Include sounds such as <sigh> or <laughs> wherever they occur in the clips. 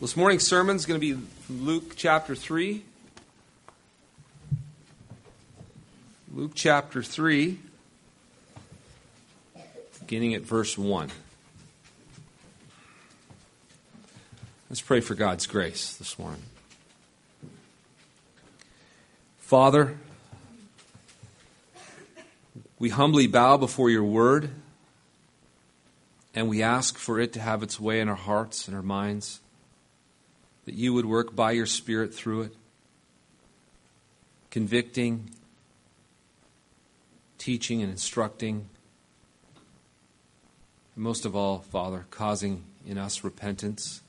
This morning's sermon is going to be Luke chapter 3. Luke chapter 3, beginning at verse 1. Let's pray for God's grace this morning. Father, we humbly bow before your word, and we ask for it to have its way in our hearts and our minds that you would work by your Spirit through it, convicting, teaching, and instructing. And most of all, Father, causing in us repentance.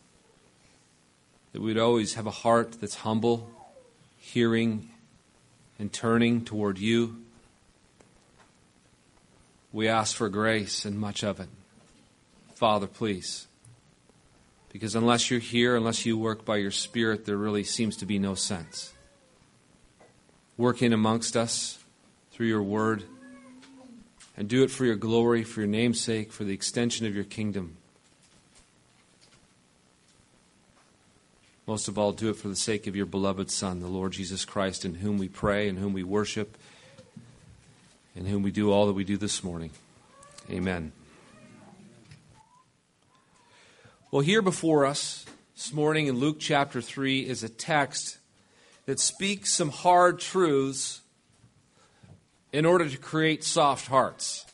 That we'd always have a heart that's humble, hearing, and turning toward you. We ask for grace and much of it. Father, please because unless you're here, unless you work by your Spirit, there really seems to be no sense. Working amongst us through your word, and do it for your glory, for your name's sake, for the extension of your kingdom. Most of all, do it for the sake of your beloved Son, the Lord Jesus Christ, in whom we pray, in whom we worship, in whom we do all that we do this morning. Amen. Well, here before us this morning in Luke chapter 3 is a text that speaks some hard truths in order to create soft hearts.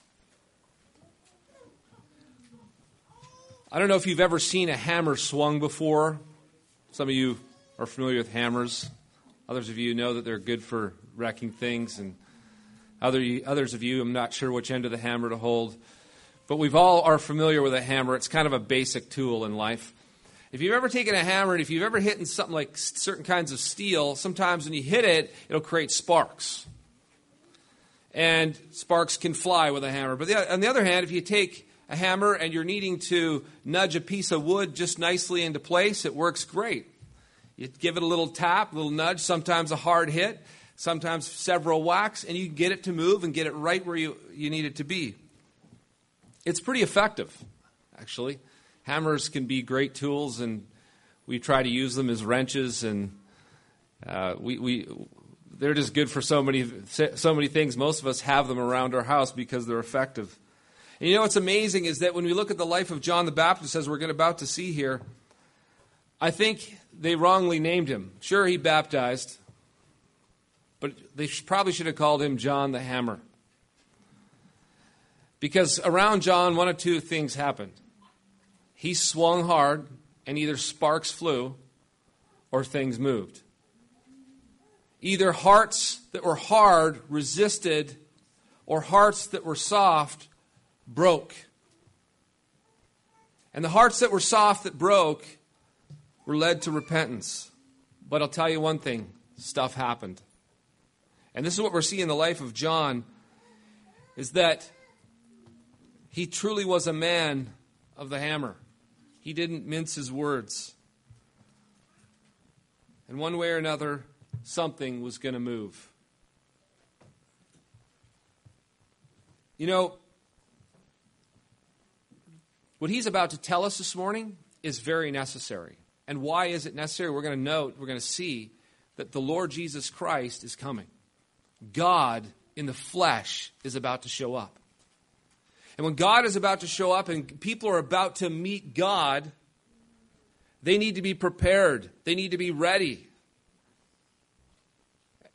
I don't know if you've ever seen a hammer swung before. Some of you are familiar with hammers. Others of you know that they're good for wrecking things, and other, others of you, I'm not sure which end of the hammer to hold. But we've all are familiar with a hammer. It's kind of a basic tool in life. If you've ever taken a hammer and if you've ever hit something like certain kinds of steel, sometimes when you hit it, it'll create sparks. And sparks can fly with a hammer. But the, on the other hand, if you take a hammer and you're needing to nudge a piece of wood just nicely into place, it works great. You give it a little tap, a little nudge, sometimes a hard hit, sometimes several whacks, and you get it to move and get it right where you, you need it to be. It's pretty effective, actually. Hammers can be great tools, and we try to use them as wrenches, and uh, we, we, they're just good for so many, so many things. Most of us have them around our house because they're effective. And you know what's amazing is that when we look at the life of John the Baptist, as we're going about to see here, I think they wrongly named him. Sure, he baptized, but they probably should have called him John the Hammer. Because around John, one of two things happened. He swung hard, and either sparks flew or things moved. Either hearts that were hard resisted, or hearts that were soft broke. And the hearts that were soft that broke were led to repentance. But I'll tell you one thing stuff happened. And this is what we're seeing in the life of John is that he truly was a man of the hammer. He didn't mince his words. And one way or another, something was going to move. You know, what he's about to tell us this morning is very necessary. And why is it necessary? We're going to note, we're going to see that the Lord Jesus Christ is coming. God in the flesh is about to show up. And when God is about to show up and people are about to meet God, they need to be prepared. They need to be ready.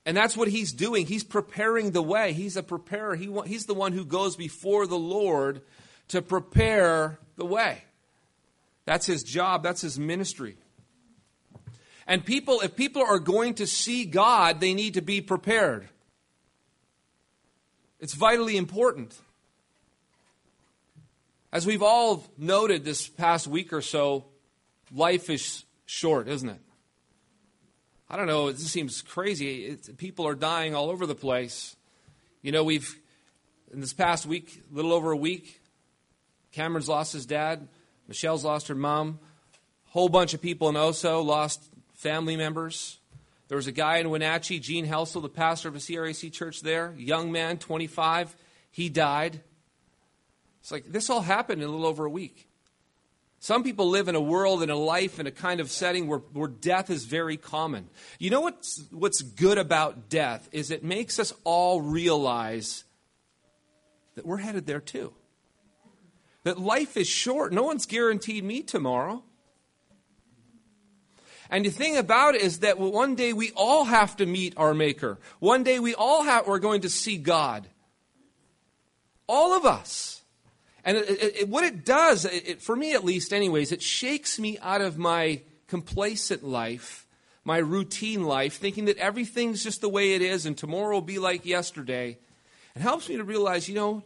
And that's what he's doing. He's preparing the way. He's a preparer. He, he's the one who goes before the Lord to prepare the way. That's his job, that's his ministry. And people, if people are going to see God, they need to be prepared. It's vitally important. As we've all noted this past week or so, life is short, isn't it? I don't know, it just seems crazy. It, people are dying all over the place. You know, we've, in this past week, a little over a week, Cameron's lost his dad, Michelle's lost her mom, a whole bunch of people in Oso lost family members. There was a guy in Wenatchee, Gene Helsel, the pastor of a CREC church there, young man, 25, he died. It's like this all happened in a little over a week. Some people live in a world, in a life, in a kind of setting where, where death is very common. You know what's, what's good about death is it makes us all realize that we're headed there too. That life is short. No one's guaranteed me tomorrow. And the thing about it is that one day we all have to meet our Maker. One day we all have, we're going to see God. All of us. And it, it, what it does, it, for me at least, anyways, it shakes me out of my complacent life, my routine life, thinking that everything's just the way it is and tomorrow will be like yesterday. It helps me to realize, you know,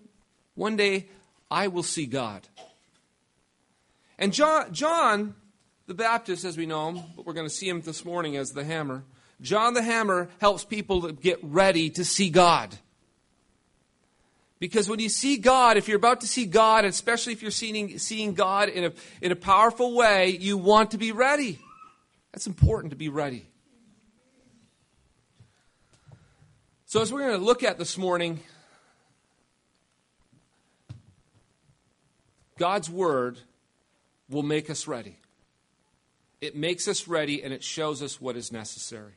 one day I will see God. And John, John the Baptist, as we know him, but we're going to see him this morning as the hammer. John the Hammer helps people to get ready to see God. Because when you see God, if you're about to see God, especially if you're seeing, seeing God in a, in a powerful way, you want to be ready. That's important to be ready. So, as we're going to look at this morning, God's Word will make us ready. It makes us ready and it shows us what is necessary.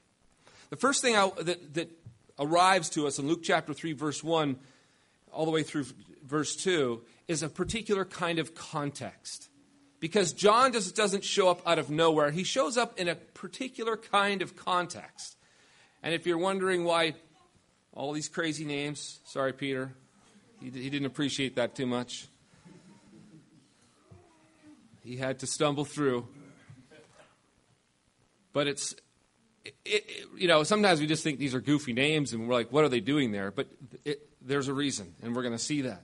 The first thing I, that, that arrives to us in Luke chapter 3, verse 1 all the way through verse 2 is a particular kind of context. Because John just doesn't show up out of nowhere, he shows up in a particular kind of context. And if you're wondering why all these crazy names, sorry, Peter, he, he didn't appreciate that too much. He had to stumble through. But it's, it, it, you know, sometimes we just think these are goofy names and we're like, what are they doing there? But it, there's a reason, and we're going to see that.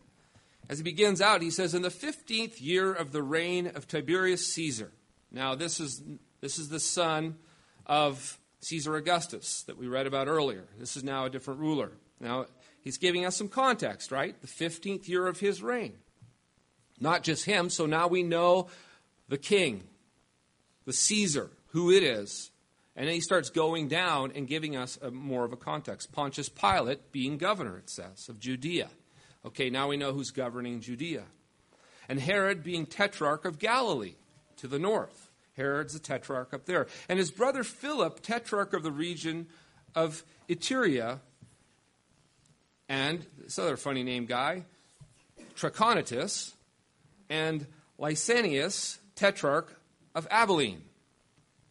As he begins out, he says, In the 15th year of the reign of Tiberius Caesar. Now, this is, this is the son of Caesar Augustus that we read about earlier. This is now a different ruler. Now, he's giving us some context, right? The 15th year of his reign. Not just him, so now we know the king, the Caesar, who it is, and then he starts going down and giving us a, more of a context. Pontius Pilate being governor, it says, of Judea. Okay, now we know who's governing Judea. And Herod being tetrarch of Galilee to the north. Herod's the tetrarch up there. And his brother Philip, tetrarch of the region of Iturea. And this other funny name guy, Trachonitis. And Lysanias, tetrarch of Abilene.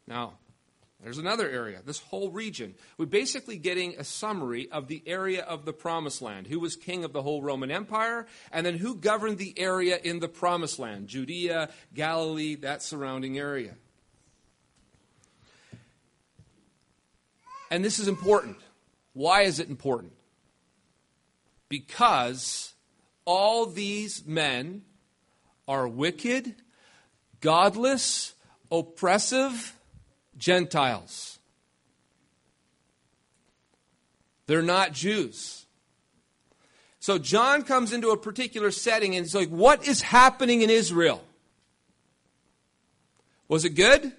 Now, there's another area, this whole region. We're basically getting a summary of the area of the Promised Land. Who was king of the whole Roman Empire, and then who governed the area in the Promised Land Judea, Galilee, that surrounding area. And this is important. Why is it important? Because all these men are wicked, godless, oppressive, Gentiles. They're not Jews. So John comes into a particular setting and he's like, What is happening in Israel? Was it good?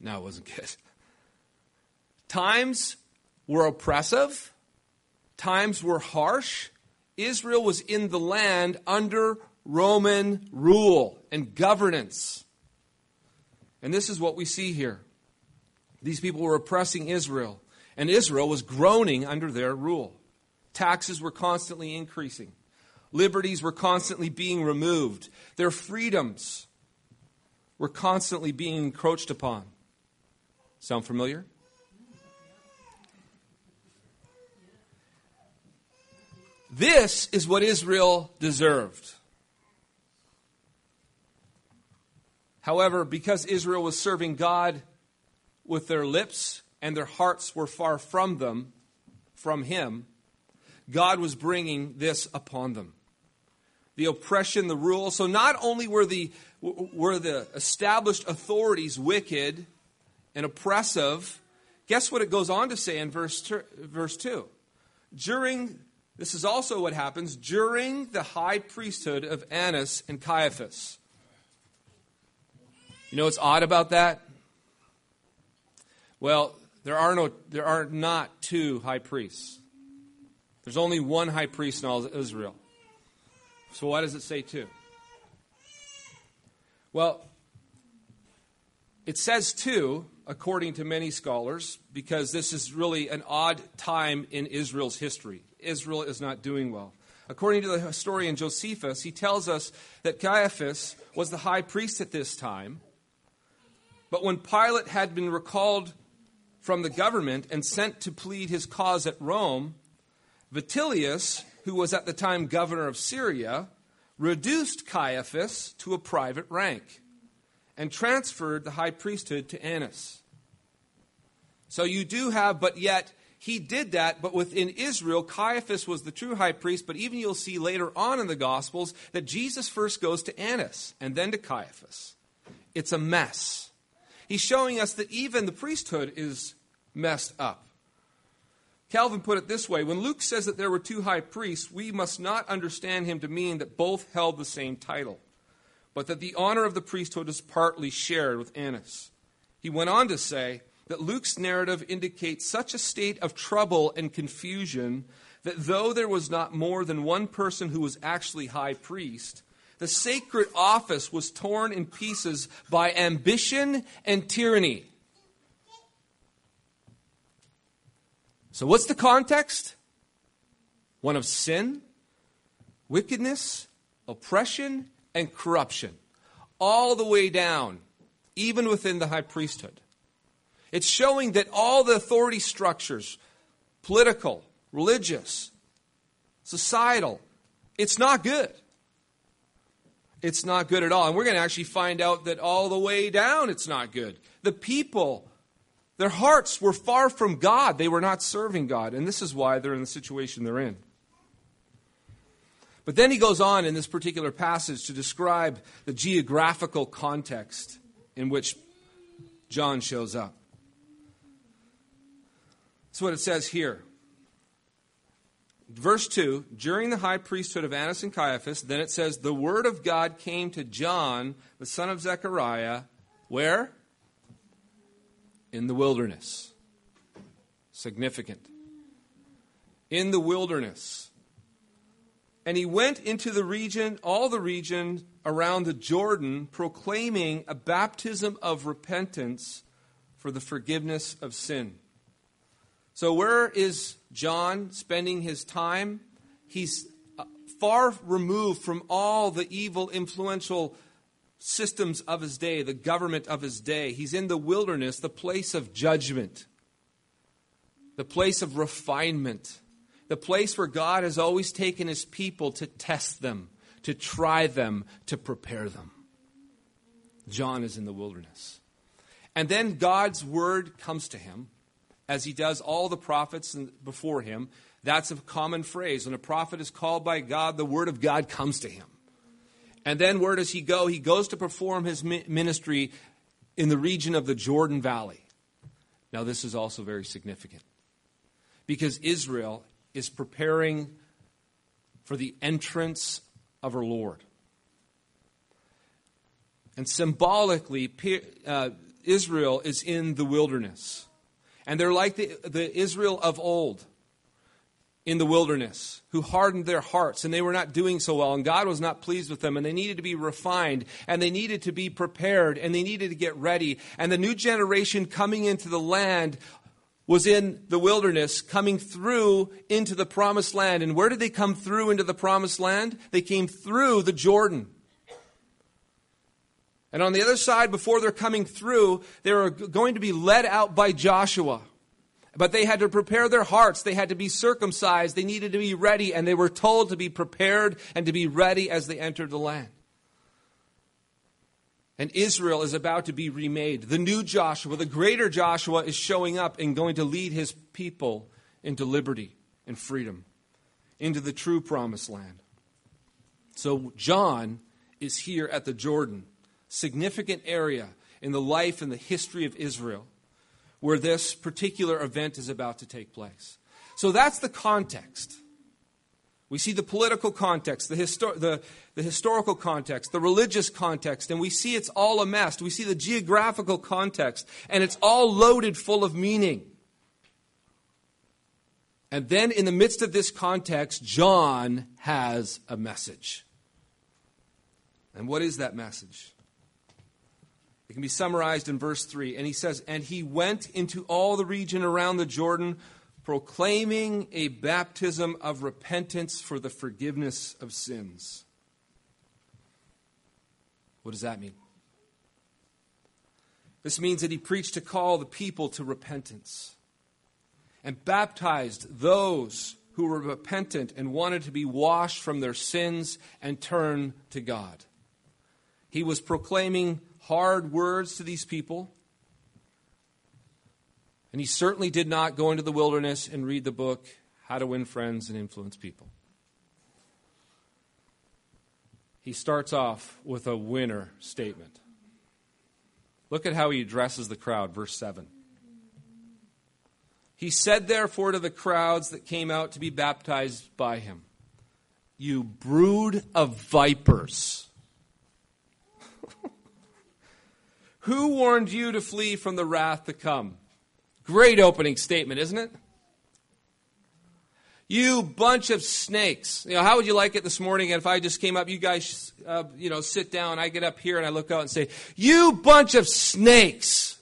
No, it wasn't good. Times were oppressive, times were harsh. Israel was in the land under Roman rule and governance. And this is what we see here. These people were oppressing Israel, and Israel was groaning under their rule. Taxes were constantly increasing, liberties were constantly being removed, their freedoms were constantly being encroached upon. Sound familiar? This is what Israel deserved. However, because Israel was serving God with their lips and their hearts were far from them, from Him, God was bringing this upon them. The oppression, the rule. So not only were the, were the established authorities wicked and oppressive, guess what it goes on to say in verse, verse 2? During, this is also what happens, during the high priesthood of Annas and Caiaphas. You know what's odd about that? Well, there are no there are not two high priests. There's only one high priest in all of Israel. So why does it say two? Well, it says two, according to many scholars, because this is really an odd time in Israel's history. Israel is not doing well. According to the historian Josephus, he tells us that Caiaphas was the high priest at this time. But when Pilate had been recalled from the government and sent to plead his cause at Rome, Vitellius, who was at the time governor of Syria, reduced Caiaphas to a private rank and transferred the high priesthood to Annas. So you do have, but yet he did that, but within Israel, Caiaphas was the true high priest. But even you'll see later on in the Gospels that Jesus first goes to Annas and then to Caiaphas. It's a mess. He's showing us that even the priesthood is messed up. Calvin put it this way when Luke says that there were two high priests, we must not understand him to mean that both held the same title, but that the honor of the priesthood is partly shared with Annas. He went on to say that Luke's narrative indicates such a state of trouble and confusion that though there was not more than one person who was actually high priest, the sacred office was torn in pieces by ambition and tyranny. So, what's the context? One of sin, wickedness, oppression, and corruption, all the way down, even within the high priesthood. It's showing that all the authority structures, political, religious, societal, it's not good. It's not good at all. And we're going to actually find out that all the way down it's not good. The people their hearts were far from God. They were not serving God. And this is why they're in the situation they're in. But then he goes on in this particular passage to describe the geographical context in which John shows up. That's what it says here. Verse 2 During the high priesthood of Annas and Caiaphas, then it says, The word of God came to John, the son of Zechariah, where? in the wilderness. Significant. In the wilderness. And he went into the region, all the region around the Jordan, proclaiming a baptism of repentance for the forgiveness of sin. So, where is John spending his time? He's uh, far removed from all the evil, influential systems of his day, the government of his day. He's in the wilderness, the place of judgment, the place of refinement, the place where God has always taken his people to test them, to try them, to prepare them. John is in the wilderness. And then God's word comes to him, as he does all the prophets before him. That's a common phrase. When a prophet is called by God, the word of God comes to him. And then where does he go? He goes to perform his ministry in the region of the Jordan Valley. Now, this is also very significant because Israel is preparing for the entrance of her Lord. And symbolically, uh, Israel is in the wilderness. And they're like the, the Israel of old in the wilderness who hardened their hearts and they were not doing so well and God was not pleased with them and they needed to be refined and they needed to be prepared and they needed to get ready. And the new generation coming into the land was in the wilderness coming through into the promised land. And where did they come through into the promised land? They came through the Jordan and on the other side before they're coming through they're going to be led out by Joshua but they had to prepare their hearts. They had to be circumcised. They needed to be ready, and they were told to be prepared and to be ready as they entered the land. And Israel is about to be remade. The new Joshua, the greater Joshua, is showing up and going to lead his people into liberty and freedom, into the true promised land. So, John is here at the Jordan, significant area in the life and the history of Israel where this particular event is about to take place. So that's the context. We see the political context, the, the, the, historical context, the religious context, and we see it's all a mess. We see the geographical context, and it's all loaded full of meaning. And then, in the midst of this context, John has a message. And what is that message? It can be summarized in verse 3. And he says, And he went into all the region around the Jordan, proclaiming a baptism of repentance for the forgiveness of sins. What does that mean? This means that he preached to call the people to repentance and baptized those who were repentant and wanted to be washed from their sins and turn to God. He was proclaiming hard words to these people. And he certainly did not go into the wilderness and read the book, How to Win Friends and Influence People. He starts off with a winner statement. Look at how he addresses the crowd, verse 7. He said, therefore, to the crowds that came out to be baptized by him, You brood of vipers. Who warned you to flee from the wrath to come? Great opening statement, isn't it? You bunch of snakes. You know, how would you like it this morning if I just came up, you guys, uh, you know, sit down, I get up here and I look out and say, You bunch of snakes.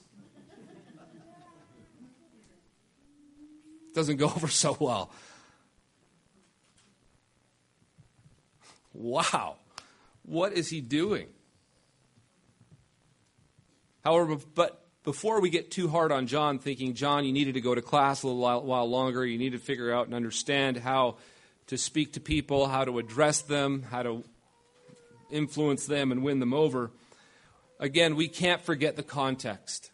Doesn't go <laughs> over so well. Wow. What is he doing? However, but before we get too hard on John, thinking, John, you needed to go to class a little while, longer, you need to figure out and understand how to speak to people, how to address them, how to influence them and win them over. Again, we can't forget the context.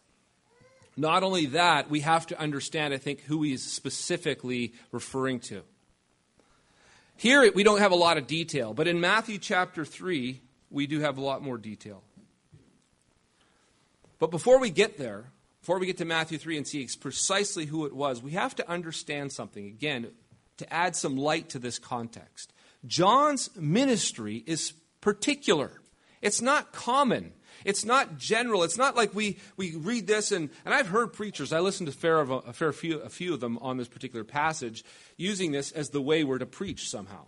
Not only that, we have to understand, I think, who he's specifically referring to. Here, we don't have a lot of detail, but in Matthew chapter 3, we do have a lot more detail. But before we get there, before we get to Matthew 3 and see precisely who it was, we have to understand something, again, to add some light to this context. John's ministry is particular, it's not common. It's not general. It's not like we, we read this, and, and I've heard preachers, I listened to a fair, a fair few, a few of them on this particular passage, using this as the way we're to preach somehow.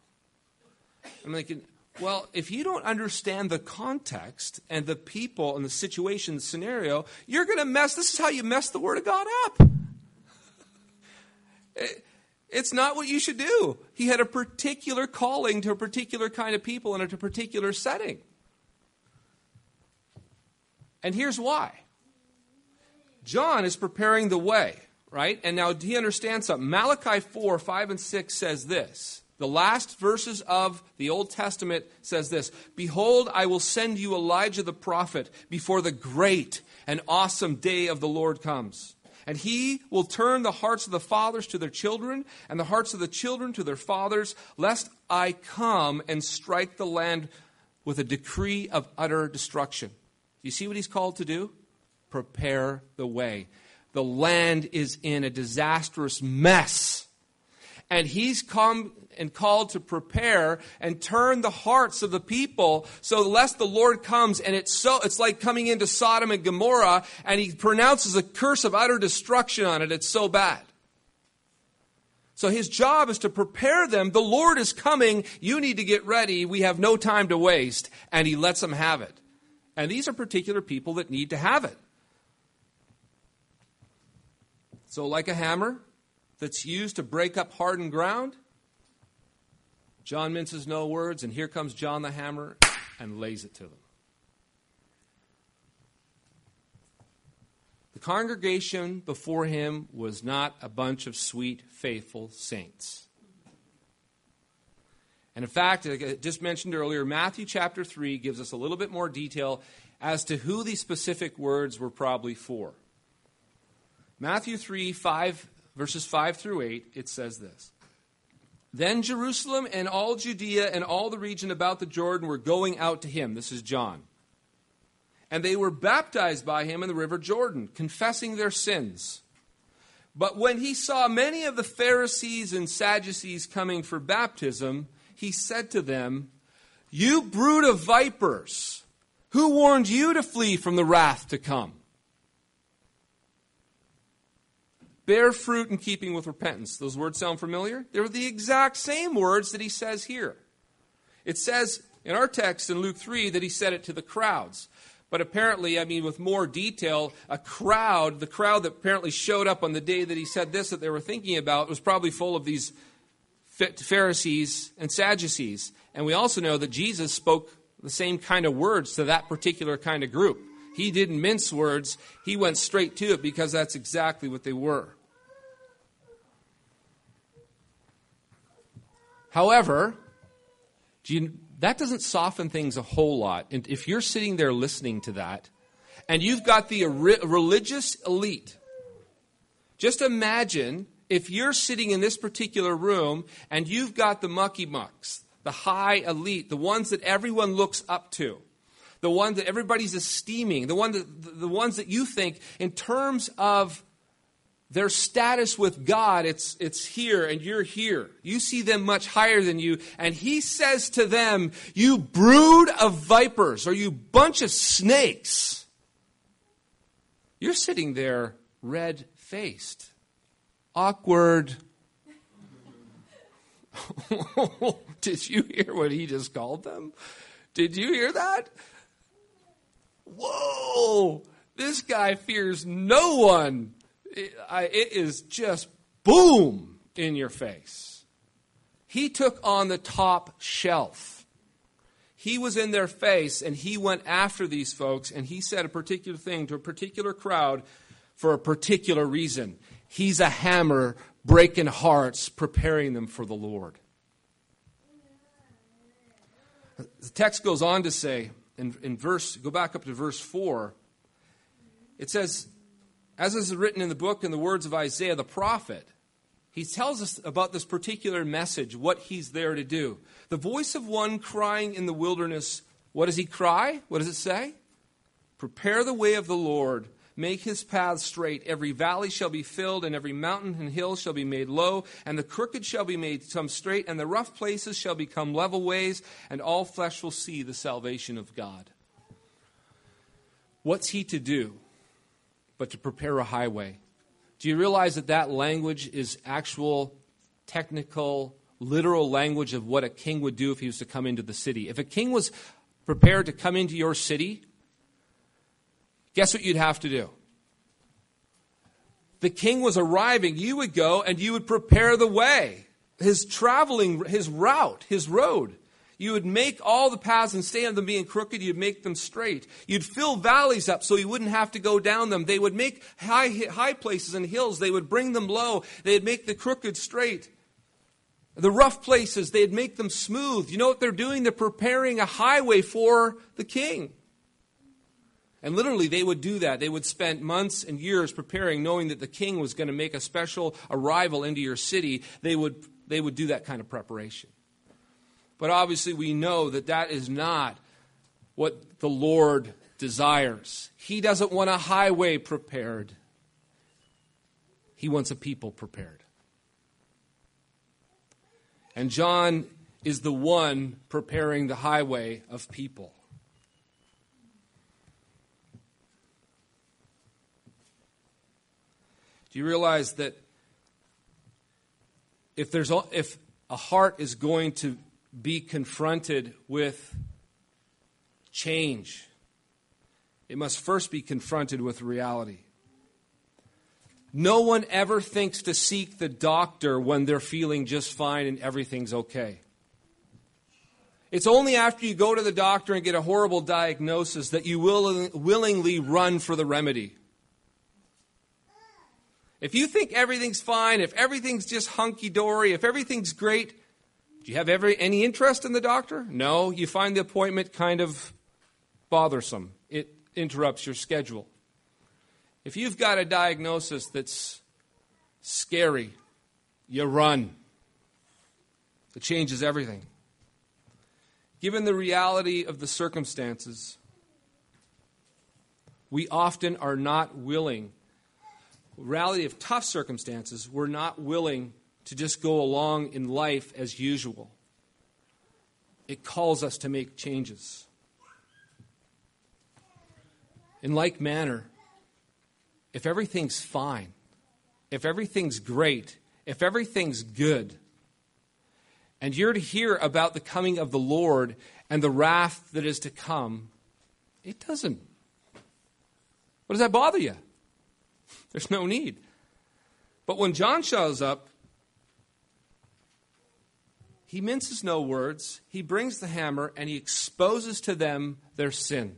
I'm thinking, well, if you don't understand the context and the people and the situation, the scenario, you're going to mess. This is how you mess the Word of God up. <laughs> It's not what you should do. He had a particular calling to a particular kind of people in a particular setting. And here's why John is preparing the way, right? And now he understands something. Malachi 4 5 and 6 says this. The last verses of the Old Testament says this Behold, I will send you Elijah the prophet before the great and awesome day of the Lord comes. And he will turn the hearts of the fathers to their children, and the hearts of the children to their fathers, lest I come and strike the land with a decree of utter destruction. Do You see what he's called to do? Prepare the way. The land is in a disastrous mess. And he's come and called to prepare and turn the hearts of the people so lest the Lord comes and it's so it's like coming into Sodom and Gomorrah and he pronounces a curse of utter destruction on it. It's so bad. So his job is to prepare them. The Lord is coming. You need to get ready. We have no time to waste. And he lets them have it. And these are particular people that need to have it. So, like a hammer that's used to break up hardened ground, John minces no words, and here comes John the hammer and lays it to them. The congregation before him was not a bunch of sweet, faithful saints. And in fact, like I just mentioned earlier, Matthew chapter 3 gives us a little bit more detail as to who these specific words were probably for. Matthew 3, 5, verses 5 through 8, it says this. Then Jerusalem and all Judea and all the region about the Jordan were going out to him. This is John. And they were baptized by him in the river Jordan, confessing their sins. But when he saw many of the Pharisees and Sadducees coming for baptism, he said to them, You brood of vipers, who warned you to flee from the wrath to come? Bear fruit in keeping with repentance. Those words sound familiar? They're the exact same words that he says here. It says in our text in Luke 3 that he said it to the crowds. But apparently, I mean, with more detail, a crowd, the crowd that apparently showed up on the day that he said this that they were thinking about, was probably full of these Pharisees and Sadducees. And we also know that Jesus spoke the same kind of words to that particular kind of group. He didn't mince words, he went straight to it because that's exactly what they were. However, do you, that doesn't soften things a whole lot. And if you're sitting there listening to that, and you've got the religious elite, just imagine if you're sitting in this particular room and you've got the mucky mucks, the high elite, the ones that everyone looks up to, the ones that everybody's esteeming, the, one that, the ones that you think, in terms of their status with God, it's, it's here and you're here. You see them much higher than you. And he says to them, You brood of vipers, or you bunch of snakes. You're sitting there red faced, awkward. <laughs> Did you hear what he just called them? Did you hear that? Whoa! This guy fears no one it, I, it is just boom in your face. He took on the top shelf. He was in their face and he went after these folks and he said a particular thing to a particular crowd for a particular reason. He's a hammer breaking hearts, preparing them for the Lord. The text goes on to say, in, in verse, go back up to verse 4, it says, as is written in the book in the words of Isaiah the prophet, he tells us about this particular message, what he's there to do. The voice of one crying in the wilderness, what does he cry? What does it say? Prepare the way of the Lord, make his paths straight. Every valley shall be filled, and every mountain and hill shall be made low, and the crooked shall be made come straight, and the rough places shall become level ways, and all flesh will see the salvation of God. What's he to do? But to prepare a highway. Do you realize that that language is actual, technical, literal language of what a king would do if he was to come into the city? If a king was prepared to come into your city, guess what you'd have to do? The king was arriving, you would go and you would prepare the way, his traveling, his route, his road. You would make all the paths, instead of them being crooked, you'd make them straight. You'd fill valleys up so you wouldn't have to go down them. They would make high, high places and hills, they would bring them low. They'd make the crooked straight. The rough places, they'd make them smooth. You know what they're doing? They're preparing a highway for the king. And literally, they would do that. They would spend months and years preparing, knowing that the king was going to make a special arrival into your city. They would, they would do that kind of preparation. But obviously, we know that that is not what the Lord desires. He doesn't want a highway prepared, He wants a people prepared. And John is the one preparing the highway of people. Do you realize that if there's if a heart is going to be confronted with change. It must first be confronted with reality. No one ever thinks to seek the doctor when they're feeling just fine and everything's okay. It's only after you go to the doctor and get a horrible diagnosis that you will willingly run for the remedy. If you think everything's fine, if everything's just hunky dory, if everything's great, do you have every, any interest in the doctor? No. You find the appointment kind of bothersome, it interrupts your schedule. If you've got a diagnosis that's scary, you run. It changes everything. Given the reality of the circumstances, we often are not willing, reality of tough circumstances, we're not willing to just go along in life as usual. It calls us to make changes. In like manner, if everything's fine, if everything's great, if everything's good, and you're to hear about the coming of the Lord and the wrath that is to come, it doesn't What does that bother you? There's no need. But when John shows up, he minces no words. He brings the hammer and he exposes to them their sin.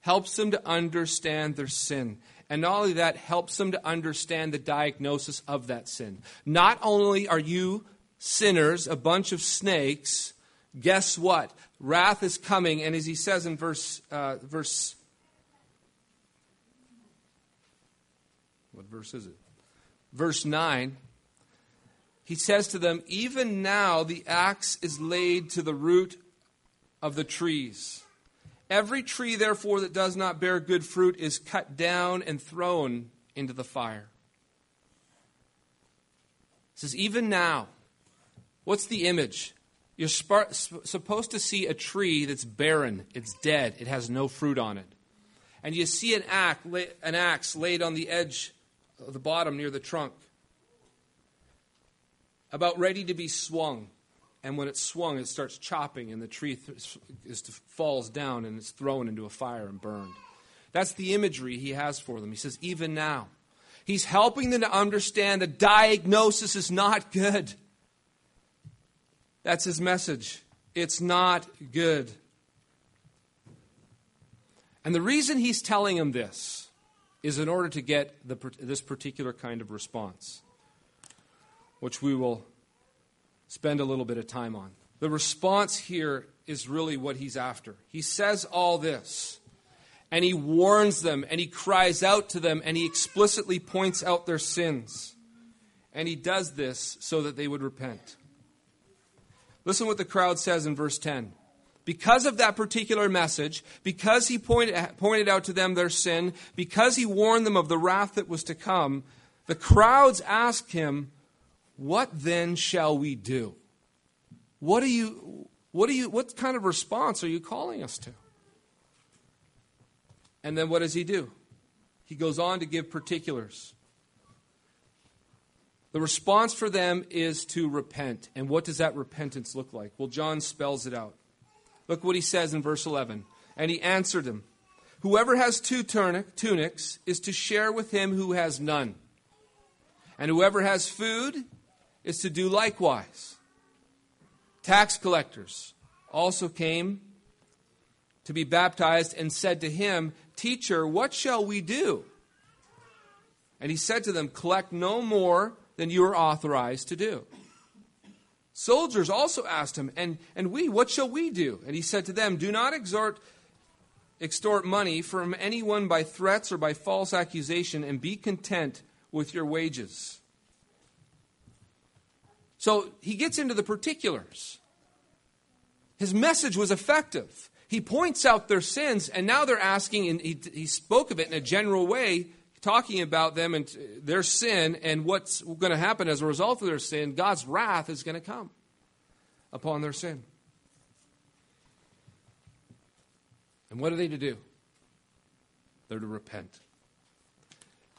Helps them to understand their sin. And not only that, helps them to understand the diagnosis of that sin. Not only are you sinners, a bunch of snakes, guess what? Wrath is coming, and as he says in verse, uh, verse what verse is it? Verse 9, he says to them, Even now the axe is laid to the root of the trees. Every tree, therefore, that does not bear good fruit is cut down and thrown into the fire. It says, Even now. What's the image? You're supposed to see a tree that's barren, it's dead, it has no fruit on it. And you see an axe, an axe laid on the edge of the bottom near the trunk, about ready to be swung. And when it's swung, it starts chopping, and the tree th- is to, falls down and it's thrown into a fire and burned. That's the imagery he has for them. He says, even now. He's helping them to understand the diagnosis is not good. That's his message. It's not good. And the reason he's telling them this is in order to get the, this particular kind of response, which we will spend a little bit of time on. The response here is really what he's after. He says all this, and he warns them, and he cries out to them, and he explicitly points out their sins. And he does this so that they would repent. Listen what the crowd says in verse 10. Because of that particular message, because he pointed, pointed out to them their sin, because he warned them of the wrath that was to come, the crowds asked him, What then shall we do? What, are you, what, are you, what kind of response are you calling us to? And then what does he do? He goes on to give particulars. The response for them is to repent. And what does that repentance look like? Well, John spells it out. Look what he says in verse 11. And he answered him Whoever has two tunics is to share with him who has none. And whoever has food is to do likewise. Tax collectors also came to be baptized and said to him, Teacher, what shall we do? And he said to them, Collect no more than you are authorized to do. Soldiers also asked him, and, and we, what shall we do? And he said to them, Do not exhort, extort money from anyone by threats or by false accusation, and be content with your wages. So he gets into the particulars. His message was effective. He points out their sins, and now they're asking, and he, he spoke of it in a general way talking about them and uh, their sin and what's going to happen as a result of their sin, God's wrath is going to come upon their sin. And what are they to do? They're to repent.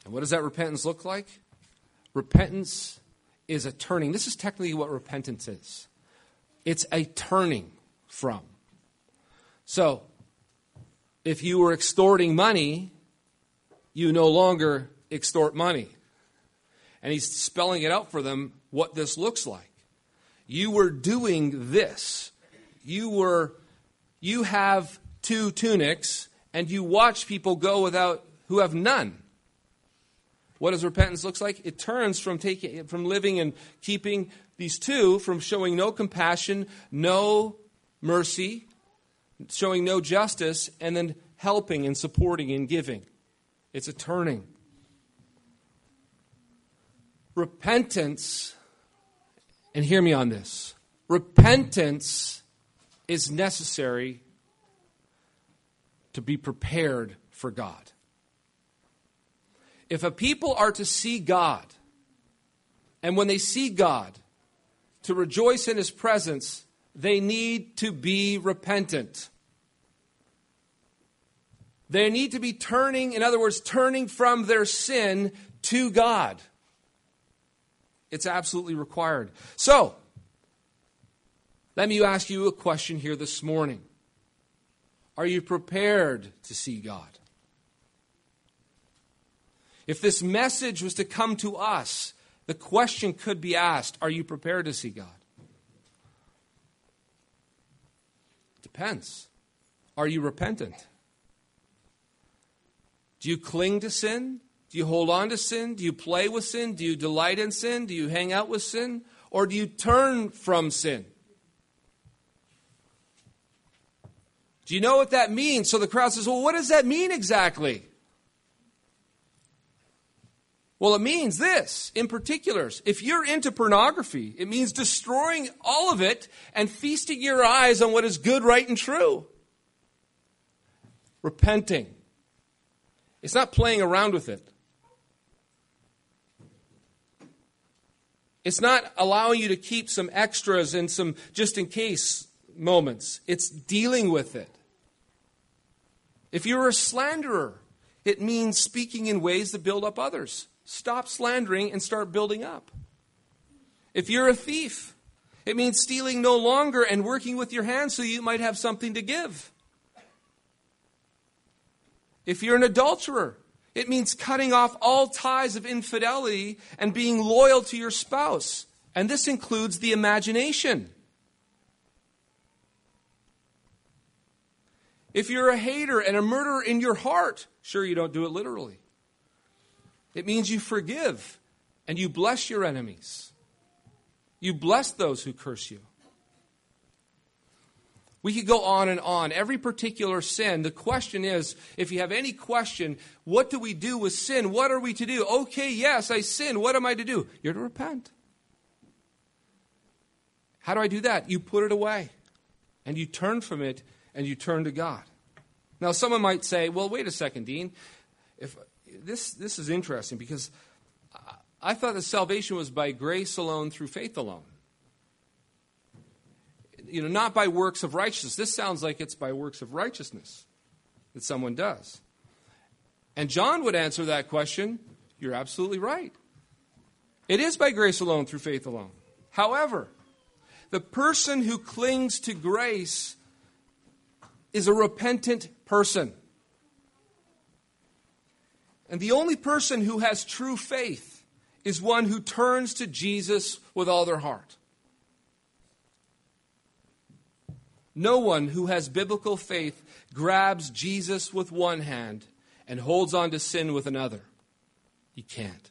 And what does that repentance look like? Repentance is a turning. This is technically what repentance is it's a turning from. So, if you were extorting money, you no longer extort money. And he's spelling it out for them what this looks like. You were doing this. You were you have two tunics and you watch people go without who have none. What does repentance looks like? It turns from taking from living and keeping these two from showing no compassion, no mercy, showing no justice and then helping and supporting and giving. It's a turning. Repentance, and hear me on this repentance is necessary to be prepared for God. If a people are to see God, and when they see God, to rejoice in His presence, they need to be repentant. They need to be turning, in other words, turning from their sin to God. It's absolutely required. So, let me ask you a question here this morning. Are you prepared to see God? If this message was to come to us, the question could be asked Are you prepared to see God? Depends. Are you repentant? Do you cling to sin? Do you hold on to sin? Do you play with sin? Do you delight in sin? Do you hang out with sin? Or do you turn from sin? Do you know what that means? So the crowd says, Well, what does that mean exactly? Well, it means this in particulars. If you're into pornography, it means destroying all of it and feasting your eyes on what is good, right, and true. Repenting. It's not playing around with it. It's not allowing you to keep some extras and some just in case moments. It's dealing with it. If you're a slanderer, it means speaking in ways that build up others. Stop slandering and start building up. If you're a thief, it means stealing no longer and working with your hands so you might have something to give. If you're an adulterer, it means cutting off all ties of infidelity and being loyal to your spouse. And this includes the imagination. If you're a hater and a murderer in your heart, sure, you don't do it literally. It means you forgive and you bless your enemies. You bless those who curse you. We could go on and on. Every particular sin, the question is if you have any question, what do we do with sin? What are we to do? Okay, yes, I sin. What am I to do? You're to repent. How do I do that? You put it away and you turn from it and you turn to God. Now, someone might say, well, wait a second, Dean. If this, this is interesting because I thought that salvation was by grace alone through faith alone. You know, not by works of righteousness. This sounds like it's by works of righteousness that someone does. And John would answer that question you're absolutely right. It is by grace alone through faith alone. However, the person who clings to grace is a repentant person. And the only person who has true faith is one who turns to Jesus with all their heart. No one who has biblical faith grabs Jesus with one hand and holds on to sin with another. You can't.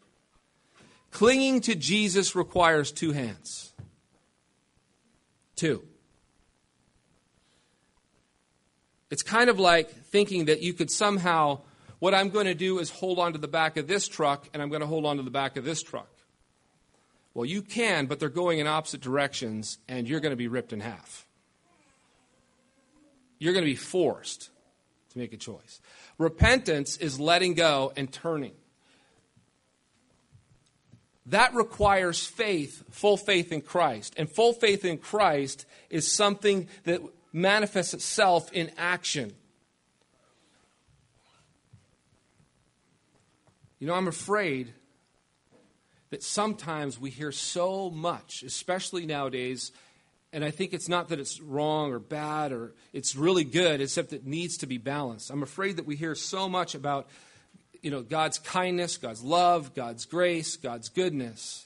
Clinging to Jesus requires two hands. Two. It's kind of like thinking that you could somehow what I'm going to do is hold on to the back of this truck and I'm going to hold on to the back of this truck. Well, you can, but they're going in opposite directions and you're going to be ripped in half. You're going to be forced to make a choice. Repentance is letting go and turning. That requires faith, full faith in Christ. And full faith in Christ is something that manifests itself in action. You know, I'm afraid that sometimes we hear so much, especially nowadays, and I think it's not that it's wrong or bad or it's really good, except it needs to be balanced. I'm afraid that we hear so much about, you know, God's kindness, God's love, God's grace, God's goodness,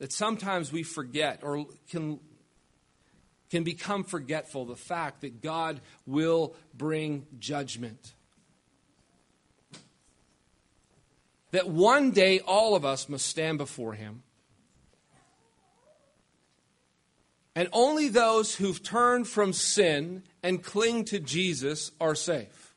that sometimes we forget or can can become forgetful the fact that God will bring judgment. That one day all of us must stand before him. And only those who've turned from sin and cling to Jesus are safe.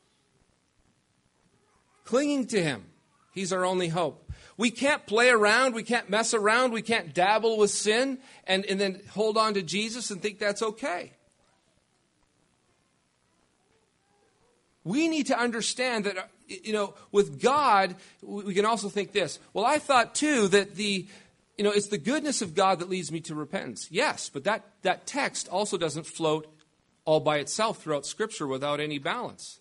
Clinging to him, he's our only hope. We can't play around, we can't mess around, we can't dabble with sin and, and then hold on to Jesus and think that's okay. We need to understand that you know, with God, we can also think this. Well, I thought too that the, you know, it's the goodness of God that leads me to repentance. Yes, but that, that text also doesn't float all by itself throughout Scripture without any balance.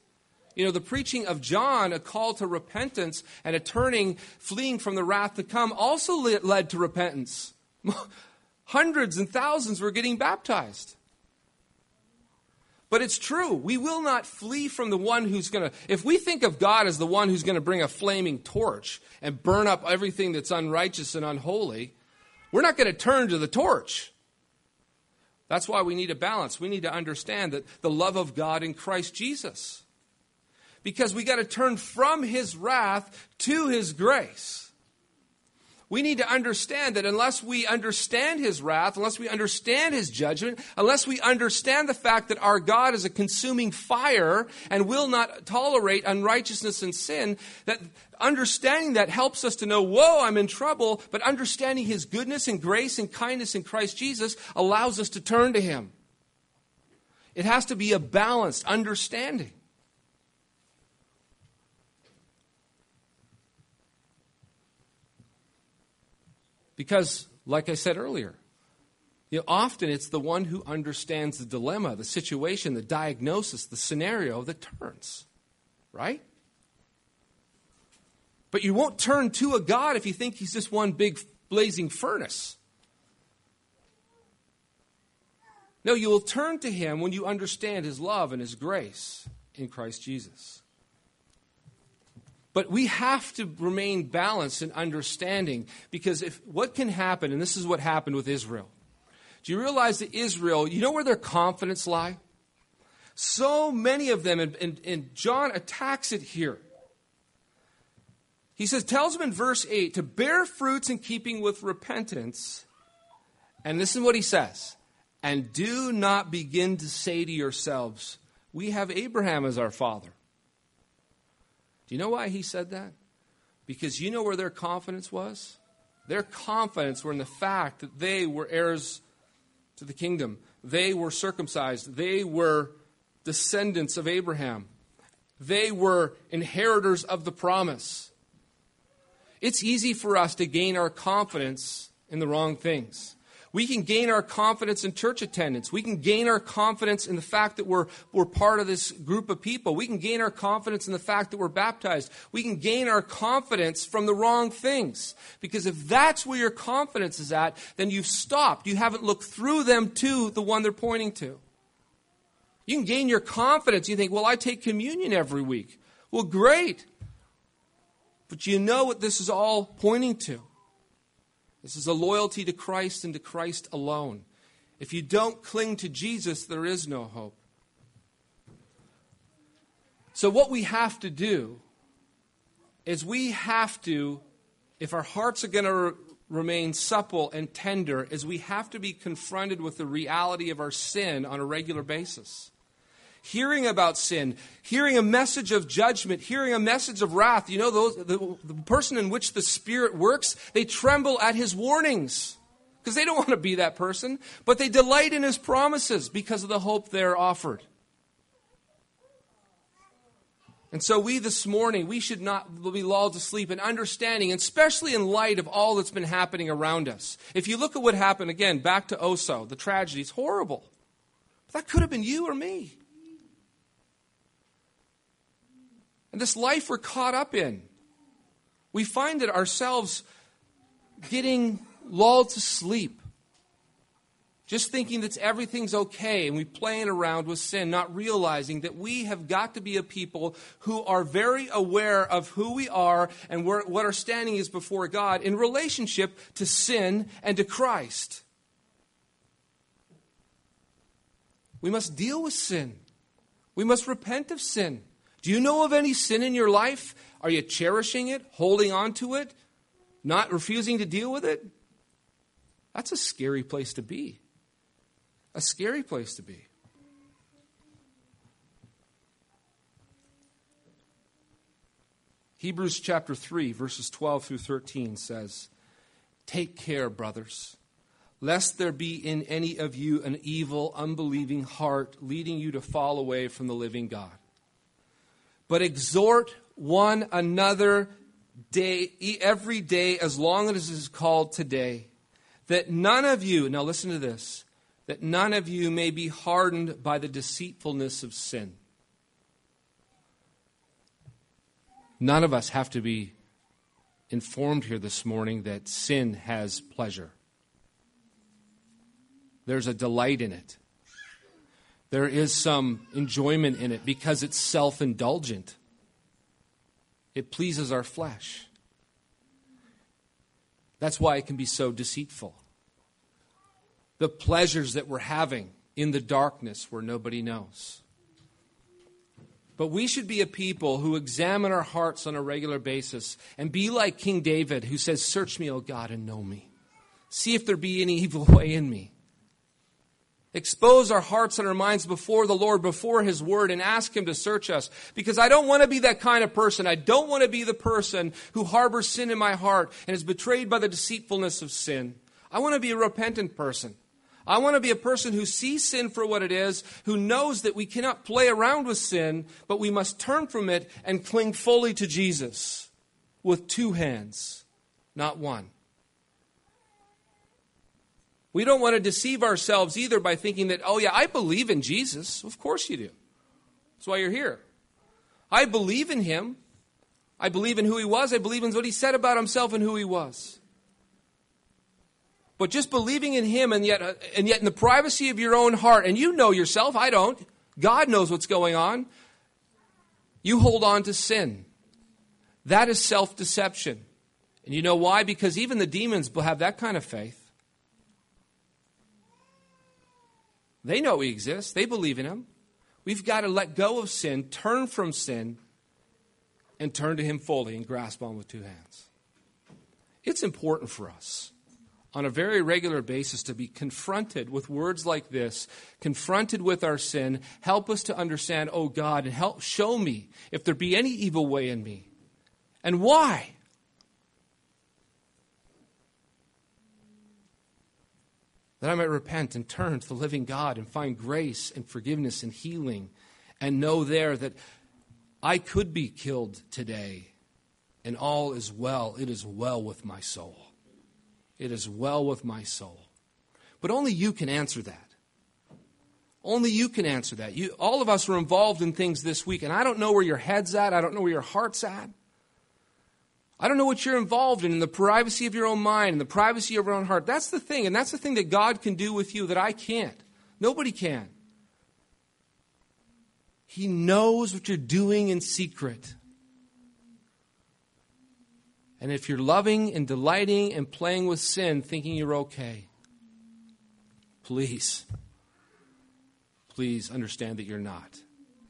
You know, the preaching of John, a call to repentance and a turning, fleeing from the wrath to come, also led to repentance. <laughs> Hundreds and thousands were getting baptized. But it's true. We will not flee from the one who's going to. If we think of God as the one who's going to bring a flaming torch and burn up everything that's unrighteous and unholy, we're not going to turn to the torch. That's why we need a balance. We need to understand that the love of God in Christ Jesus. Because we got to turn from his wrath to his grace we need to understand that unless we understand his wrath, unless we understand his judgment, unless we understand the fact that our God is a consuming fire and will not tolerate unrighteousness and sin, that understanding that helps us to know, whoa, I'm in trouble, but understanding his goodness and grace and kindness in Christ Jesus allows us to turn to him. It has to be a balanced understanding. Because, like I said earlier, you know, often it's the one who understands the dilemma, the situation, the diagnosis, the scenario that turns, right? But you won't turn to a God if you think he's just one big blazing furnace. No, you will turn to him when you understand his love and his grace in Christ Jesus. But we have to remain balanced and understanding because if what can happen, and this is what happened with Israel. Do you realize that Israel, you know where their confidence lie? So many of them, and, and, and John attacks it here. He says, tells them in verse 8 to bear fruits in keeping with repentance. And this is what he says. And do not begin to say to yourselves, We have Abraham as our father. Do you know why he said that? Because you know where their confidence was? Their confidence were in the fact that they were heirs to the kingdom. They were circumcised. They were descendants of Abraham. They were inheritors of the promise. It's easy for us to gain our confidence in the wrong things. We can gain our confidence in church attendance. We can gain our confidence in the fact that we're, we're part of this group of people. We can gain our confidence in the fact that we're baptized. We can gain our confidence from the wrong things. Because if that's where your confidence is at, then you've stopped. You haven't looked through them to the one they're pointing to. You can gain your confidence. You think, well, I take communion every week. Well, great. But you know what this is all pointing to. This is a loyalty to Christ and to Christ alone. If you don't cling to Jesus, there is no hope. So, what we have to do is we have to, if our hearts are going to remain supple and tender, is we have to be confronted with the reality of our sin on a regular basis hearing about sin, hearing a message of judgment, hearing a message of wrath. You know, those, the, the person in which the Spirit works, they tremble at his warnings because they don't <laughs> want to be that person, but they delight in his promises because of the hope they're offered. And so, we this morning, we should not be lulled to sleep in understanding, especially in light of all that's been happening around us. If you look at what happened, again, back to Oso, the tragedy, it's horrible. That could have been you or me. And this life we're caught up in, we find that ourselves getting lulled to sleep. Just thinking that everything's okay and we playing around with sin, not realizing that we have got to be a people who are very aware of who we are and what our standing is before God in relationship to sin and to Christ. We must deal with sin. We must repent of sin. Do you know of any sin in your life? Are you cherishing it, holding on to it, not refusing to deal with it? That's a scary place to be. A scary place to be. Hebrews chapter 3, verses 12 through 13 says, Take care, brothers, lest there be in any of you an evil, unbelieving heart leading you to fall away from the living God but exhort one another day every day as long as it is called today that none of you now listen to this that none of you may be hardened by the deceitfulness of sin. None of us have to be informed here this morning that sin has pleasure. There's a delight in it There is some enjoyment in it because it's self indulgent. It pleases our flesh. That's why it can be so deceitful. The pleasures that we're having in the darkness where nobody knows. But we should be a people who examine our hearts on a regular basis and be like King David, who says, Search me, O God, and know me. See if there be any evil way in me. Expose our hearts and our minds before the Lord, before His Word, and ask Him to search us. Because I don't want to be that kind of person. I don't want to be the person who harbors sin in my heart and is betrayed by the deceitfulness of sin. I want to be a repentant person. I want to be a person who sees sin for what it is, who knows that we cannot play around with sin, but we must turn from it and cling fully to Jesus with two hands, not one. We don't want to deceive ourselves either by thinking that, oh, yeah, I believe in Jesus. Of course you do. That's why you're here. I believe in him. I believe in who he was. I believe in what he said about himself and who he was. But just believing in him and yet, uh, and yet in the privacy of your own heart, and you know yourself, I don't. God knows what's going on. You hold on to sin. That is self deception. And you know why? Because even the demons have that kind of faith. They know He exists, they believe in Him. We've got to let go of sin, turn from sin, and turn to Him fully and grasp on with two hands. It's important for us on a very regular basis to be confronted with words like this, confronted with our sin. Help us to understand, oh God, and help show me if there be any evil way in me and why. That I might repent and turn to the living God and find grace and forgiveness and healing and know there that I could be killed today and all is well. It is well with my soul. It is well with my soul. But only you can answer that. Only you can answer that. You, all of us are involved in things this week, and I don't know where your head's at. I don't know where your heart's at. I don't know what you're involved in, in the privacy of your own mind, in the privacy of your own heart. That's the thing, and that's the thing that God can do with you that I can't. Nobody can. He knows what you're doing in secret. And if you're loving and delighting and playing with sin, thinking you're okay, please, please understand that you're not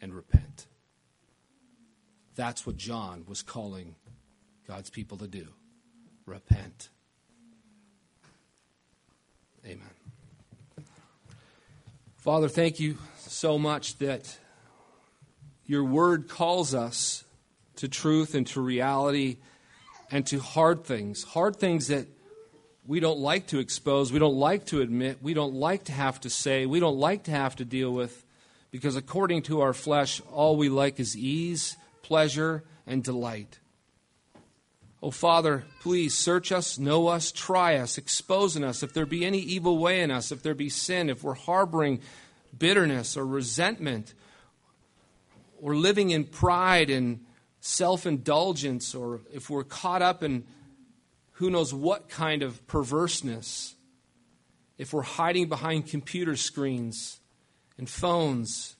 and repent. That's what John was calling God's people to do repent. Amen. Father, thank you so much that your word calls us to truth and to reality and to hard things, hard things that we don't like to expose, we don't like to admit, we don't like to have to say, we don't like to have to deal with, because according to our flesh, all we like is ease, pleasure, and delight. Oh, Father, please search us, know us, try us, expose in us. If there be any evil way in us, if there be sin, if we're harboring bitterness or resentment, or living in pride and self indulgence, or if we're caught up in who knows what kind of perverseness, if we're hiding behind computer screens and phones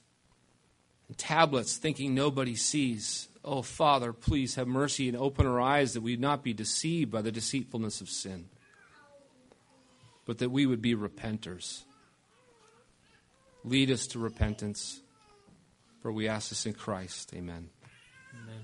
and tablets thinking nobody sees. Oh, Father, please have mercy and open our eyes that we not be deceived by the deceitfulness of sin, but that we would be repenters. Lead us to repentance, for we ask this in Christ. Amen.